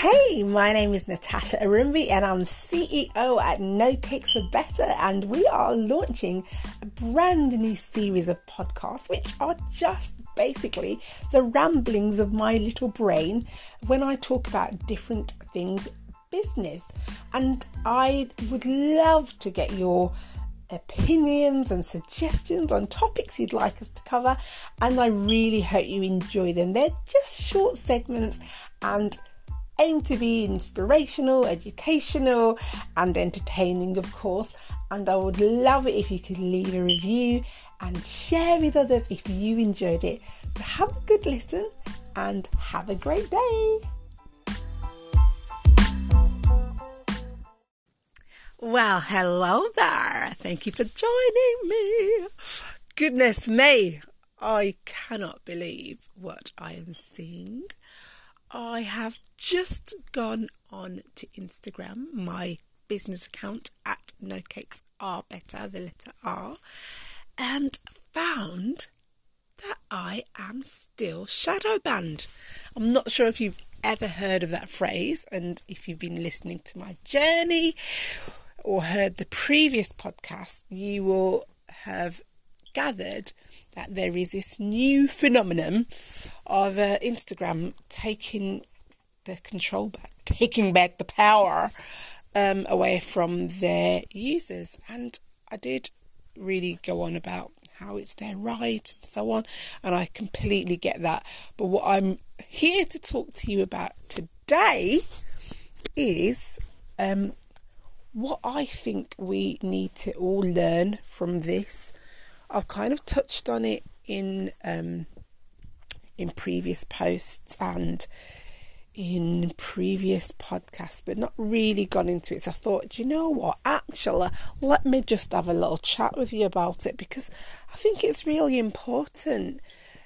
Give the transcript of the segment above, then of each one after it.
Hey, my name is Natasha Arumbi and I'm CEO at No Cakes Are Better and we are launching a brand new series of podcasts which are just basically the ramblings of my little brain when I talk about different things business and I would love to get your opinions and suggestions on topics you'd like us to cover and I really hope you enjoy them. They're just short segments and aim to be inspirational, educational, and entertaining, of course. And I would love it if you could leave a review and share with others if you enjoyed it. So, have a good listen and have a great day. Well, hello there. Thank you for joining me. Goodness me, I cannot believe what I am seeing. I have just gone on to Instagram, my business account at No Cakes Are Better, the letter R, and found that I am still shadow banned. I'm not sure if you've ever heard of that phrase, and if you've been listening to my journey or heard the previous podcast, you will have gathered that there is this new phenomenon of uh, Instagram taking the control back, taking back the power um, away from their users. And I did really go on about how it's their right and so on, and I completely get that. But what I'm here to talk to you about today is um, what I think we need to all learn from this I've kind of touched on it in um, in previous posts and in previous podcasts, but not really gone into it. So I thought, you know what? Actually, let me just have a little chat with you about it because I think it's really important,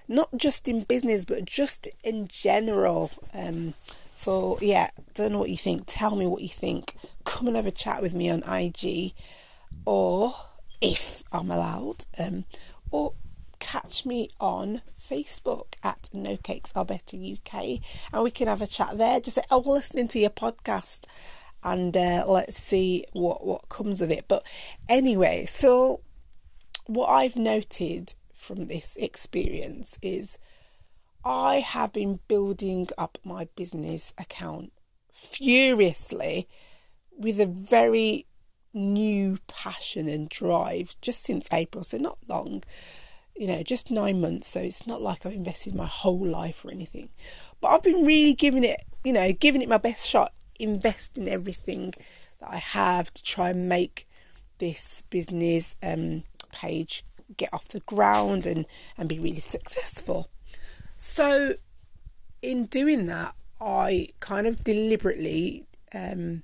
not just in business, but just in general. Um, so yeah, don't know what you think. Tell me what you think. Come and have a chat with me on IG or if I'm allowed, um, or catch me on Facebook at No Cakes Are Better UK, and we can have a chat there. Just say, "Oh, we're listening to your podcast," and uh, let's see what what comes of it. But anyway, so what I've noted from this experience is I have been building up my business account furiously with a very new passion and drive just since April, so not long, you know, just nine months. So it's not like I've invested my whole life or anything, but I've been really giving it, you know, giving it my best shot, investing everything that I have to try and make this business um, page get off the ground and, and be really successful. So, in doing that, I kind of deliberately um,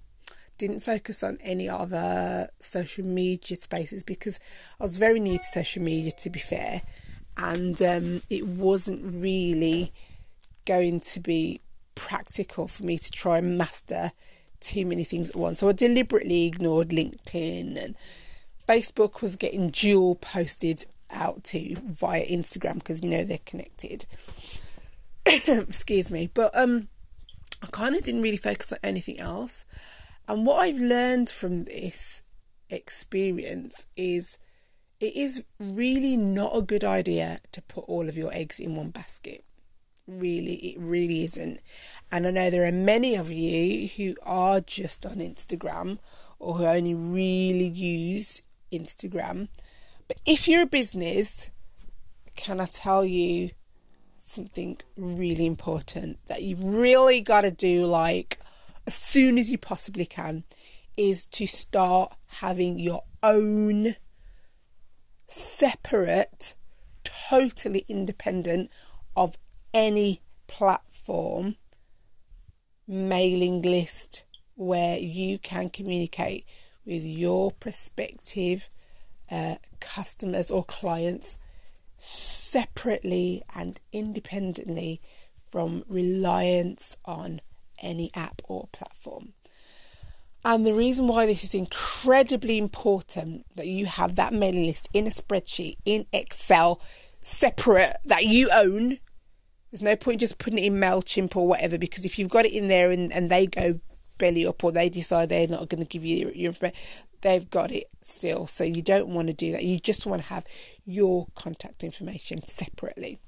didn't focus on any other social media spaces because I was very new to social media, to be fair, and um, it wasn't really going to be practical for me to try and master too many things at once. So I deliberately ignored LinkedIn and Facebook was getting dual posted out to via Instagram because you know they're connected. Excuse me, but um, I kind of didn't really focus on anything else. And what I've learned from this experience is it is really not a good idea to put all of your eggs in one basket. Really, it really isn't. And I know there are many of you who are just on Instagram or who only really use Instagram. But if you're a business, can I tell you something really important that you've really got to do like as soon as you possibly can is to start having your own separate, totally independent of any platform mailing list where you can communicate with your prospective uh, customers or clients separately and independently from reliance on any app or platform. And the reason why this is incredibly important that you have that mailing list in a spreadsheet, in Excel, separate, that you own, There's no point just putting it in MailChimp or whatever because if you've got it in there and, and they go belly up or they decide they're not going to give you your, your information, they've got it still. So you don't want to do that. You just want to have your contact information separately.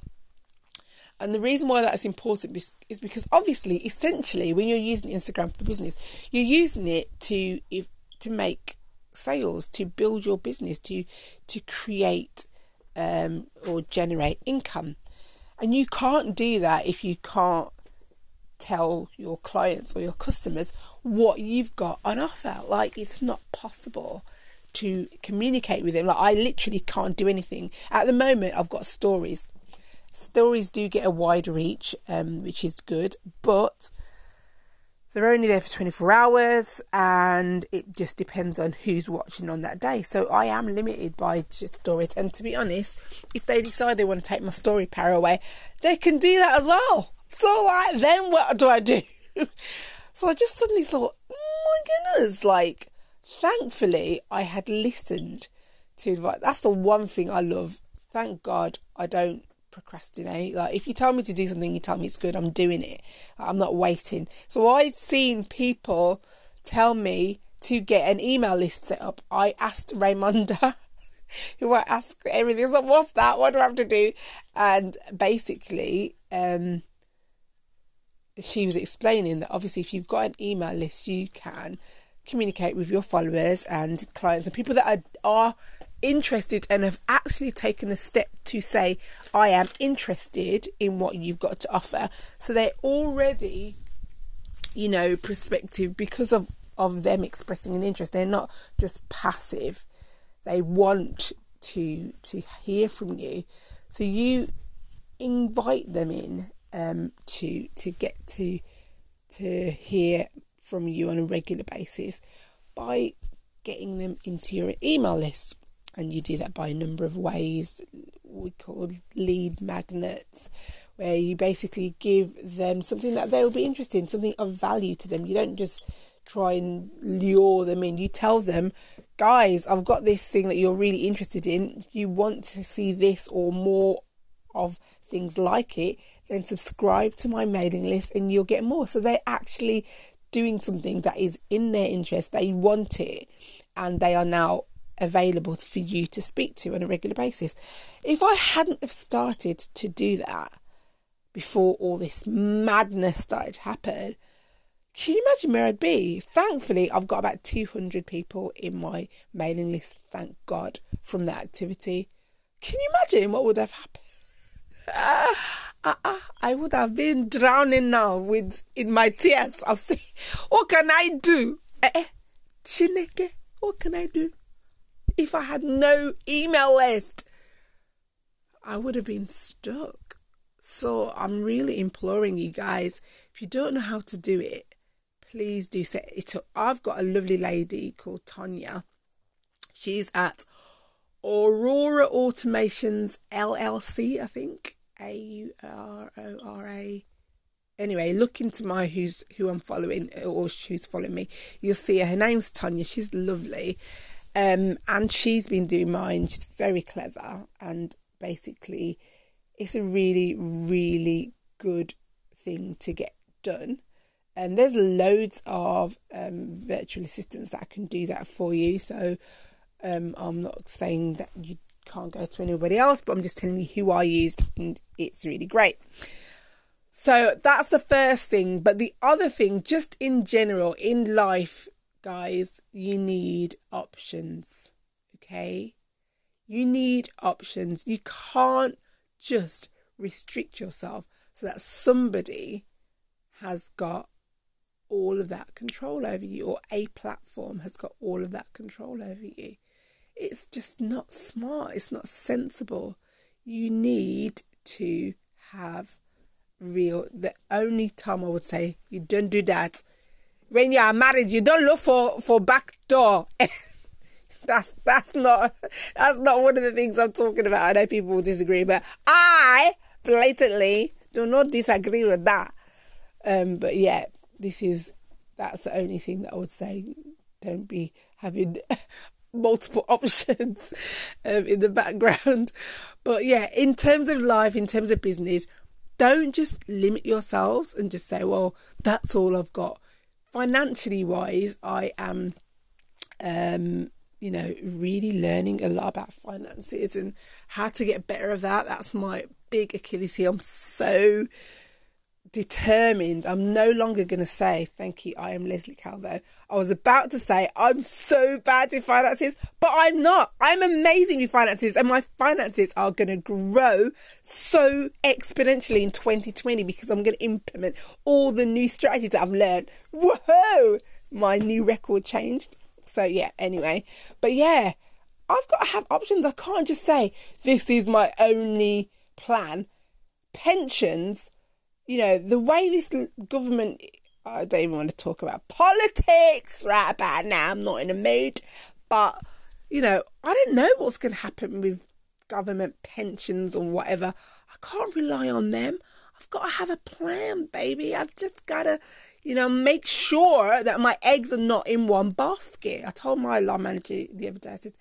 And the reason why that's important is because obviously, essentially, when you're using Instagram for business, you're using it to if, to make sales, to build your business, to to create um, or generate income. And you can't do that if you can't tell your clients or your customers what you've got on offer. Like it's not possible to communicate with them. Like I literally can't do anything. At the moment I've got stories. Stories do get a wide reach, um, which is good, but they're only there for 24 hours and it just depends on who's watching on that day. So I am limited by stories. And to be honest, if they decide they want to take my story power away, they can do that as well. So like, then what do I do? so I just suddenly thought, oh my goodness, like, thankfully I had listened to advice. That's the one thing I love. Thank God I don't procrastinate. Like if you tell me to do something, you tell me it's good, I'm doing it. I'm not waiting. So I'd seen people tell me to get an email list set up. I asked Raymonda, who I asked everything. So what's that? What do I have to do? And basically, um, she was explaining that obviously if you've got an email list, you can communicate with your followers and clients and people that are, are interested and have actually taken a step to say, I am interested in what you've got to offer. So they're already, you know, prospective because of, of them expressing an interest. They're not just passive. They want to to hear from you. So you invite them in um, to to get to to hear from you on a regular basis by getting them into your email list and you do that by a number of ways we call lead magnets where you basically give them something that they will be interested in something of value to them. You don't just try and lure them in. You tell them guys i've got this thing that you're really interested in. You want to see this or more of things like it then subscribe to my mailing list and you'll get more. So they're actually doing something that is in their interest. They want it and they are now available for you to speak to on a regular basis. If I hadn't have started to do that before all this madness started to happen, can you imagine where I'd be? Thankfully, I've got about 200 people in my mailing list, thank God, from that activity. Can you imagine what would have happened? Uh, uh, uh, I would have been drowning now with in my tears. I'll say, what can I do? Eh, eh, Chineke, what can I do? If I had no email list, I would have been stuck. So I'm really imploring you guys, if you don't know how to do it, please do set it up. I've got a lovely lady called Tanya. She's at Aurora Automations LLC, I think. A U R O R A. Anyway, look into my who's who I'm following or who's following me. You'll see her. Her name's Tanya. She's lovely. Um, and she's been doing mine. She's very clever, and basically, it's a really, really good thing to get done. And there's loads of um, virtual assistants that can do that for you. So um, I'm not saying that you can't go to anybody else, but I'm just telling you who I used, and it's really great. So that's the first thing. But the other thing, just in general, in life, guys, you need options. Okay? You need options. You can't just restrict yourself so that somebody has got all of that control over you or a platform has got all of that control over you. It's just not smart. It's not sensible. You need to have real. The only time I would say you don't do that when you are married, you don't look for for back door. that's that's not that's not one of the things I'm talking about. I know people will disagree, but I blatantly do not disagree with that. Um, but yeah, this is that's the only thing that I would say. Don't be having multiple options um, in the background. But yeah, in terms of life, in terms of business, don't just limit yourselves and just say, well, that's all I've got. Financially wise, I am, um, you know, really learning a lot about finances and how to get better of that. That's my big Achilles heel. I'm so determined. I'm no longer going to say, thank you, I am Leslie Calvo. I was about to say, I'm so bad with finances, but I'm not. I'm amazing with finances, and my finances are going to grow so exponentially in 2020 because I'm going to implement all the new strategies that I've learned. Whoa! My new record changed. So, yeah, anyway. But yeah, I've got to have options. I can't just say, this is my only plan. Pensions you know, the way this government, I don't even want to talk about politics right about now. I'm not in a mood. But, you know, I don't know what's going to happen with government pensions or whatever. I can't rely on them. I've got to have a plan, baby. I've just got to, you know, make sure that my eggs are not in one basket. I told my line manager the other day, I said,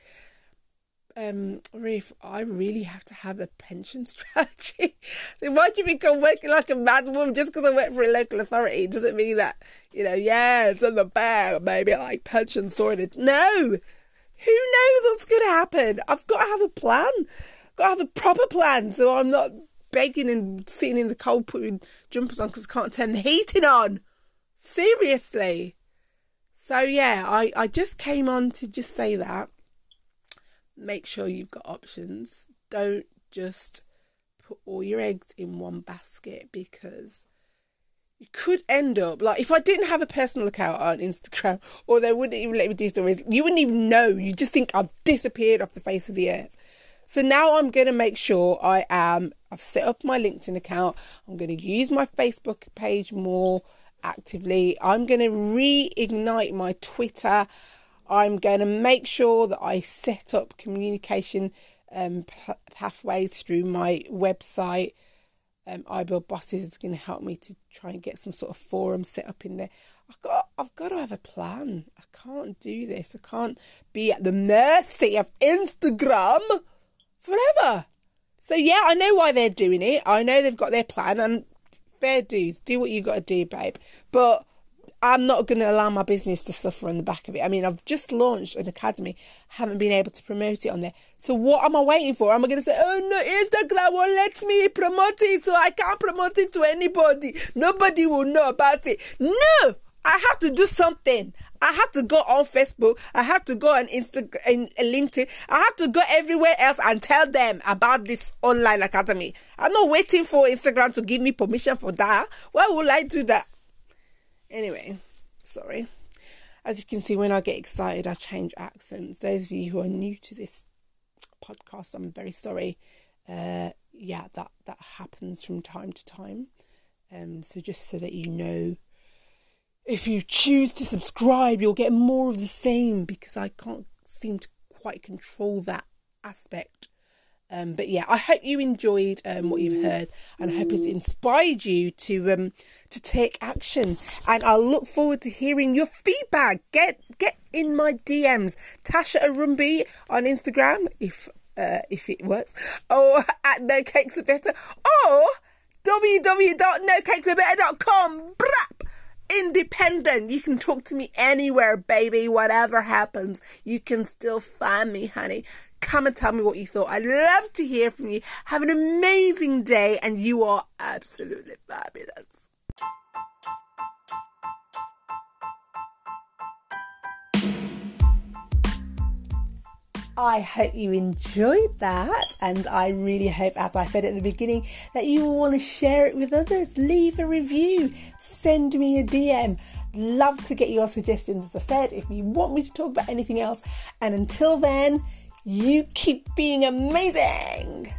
um, Reef, I really have to have a pension strategy. so why do you think I'm working like a mad woman just because I work for a local authority? Does it mean that, you know, yeah, it's in the bag, maybe like pension sorted? No! Who knows what's going to happen? I've got to have a plan. I've got to have a proper plan so I'm not begging and sitting in the cold putting jumpers on because I can't turn the heating on. Seriously. So yeah, I, I just came on to just say that make sure you've got options. Don't just put all your eggs in one basket because you could end up like if I didn't have a personal account on Instagram or they wouldn't even let me do stories, you wouldn't even know. You just think I've disappeared off the face of the earth. So now I'm going to make sure I am, I've set up my LinkedIn account. I'm going to use my Facebook page more actively. I'm going to reignite my Twitter. I'm going to make sure that I set up communication um, pathways through my website. Um, iBuild Bosses is going to help me to try and get some sort of forum set up in there. I've got, I've got to have a plan. I can't do this. I can't be at the mercy of Instagram forever. So yeah, I know why they're doing it. I know they've got their plan, and fair dues. Do what you got to do, babe. But I'm not going to allow my business to suffer on the back of it. I mean, I've just launched an academy, haven't been able to promote it on there. So what am I waiting for? Am I going to say, oh no, Instagram won't let me promote it, so I can't promote it to anybody. Nobody will know about it. No, I have to do something. I have to go on Facebook. I have to go on Instagram and LinkedIn. I have to go everywhere else and tell them about this online academy. I'm not waiting for Instagram to give me permission for that. Why would I do that? Anyway, sorry. As you can see, when I get excited, I change accents. Those of you who are new to this podcast, I'm very sorry. Uh, yeah, that that happens from time to time. Um, so just so that you know, if you choose to subscribe, you'll get more of the same because I can't seem to quite control that aspect um, but yeah, I hope you enjoyed um, what you've heard, and I hope it's inspired you to um, to take action. And I look forward to hearing your feedback. Get get in my DMs, Tasha Arumbi on Instagram if uh, if it works, or at No Cakes Are Better, or www.nocakesarbetter.com. Brap! independent. You can talk to me anywhere, baby. Whatever happens, you can still find me, honey. Come and tell me what you thought. I'd love to hear from you. Have an amazing day, and you are absolutely fabulous. I hope you enjoyed that, and I really hope, as I said at the beginning, that you will want to share it with others. Leave a review, send me a DM. Love to get your suggestions, as I said, if you want me to talk about anything else. And until then, you keep being amazing.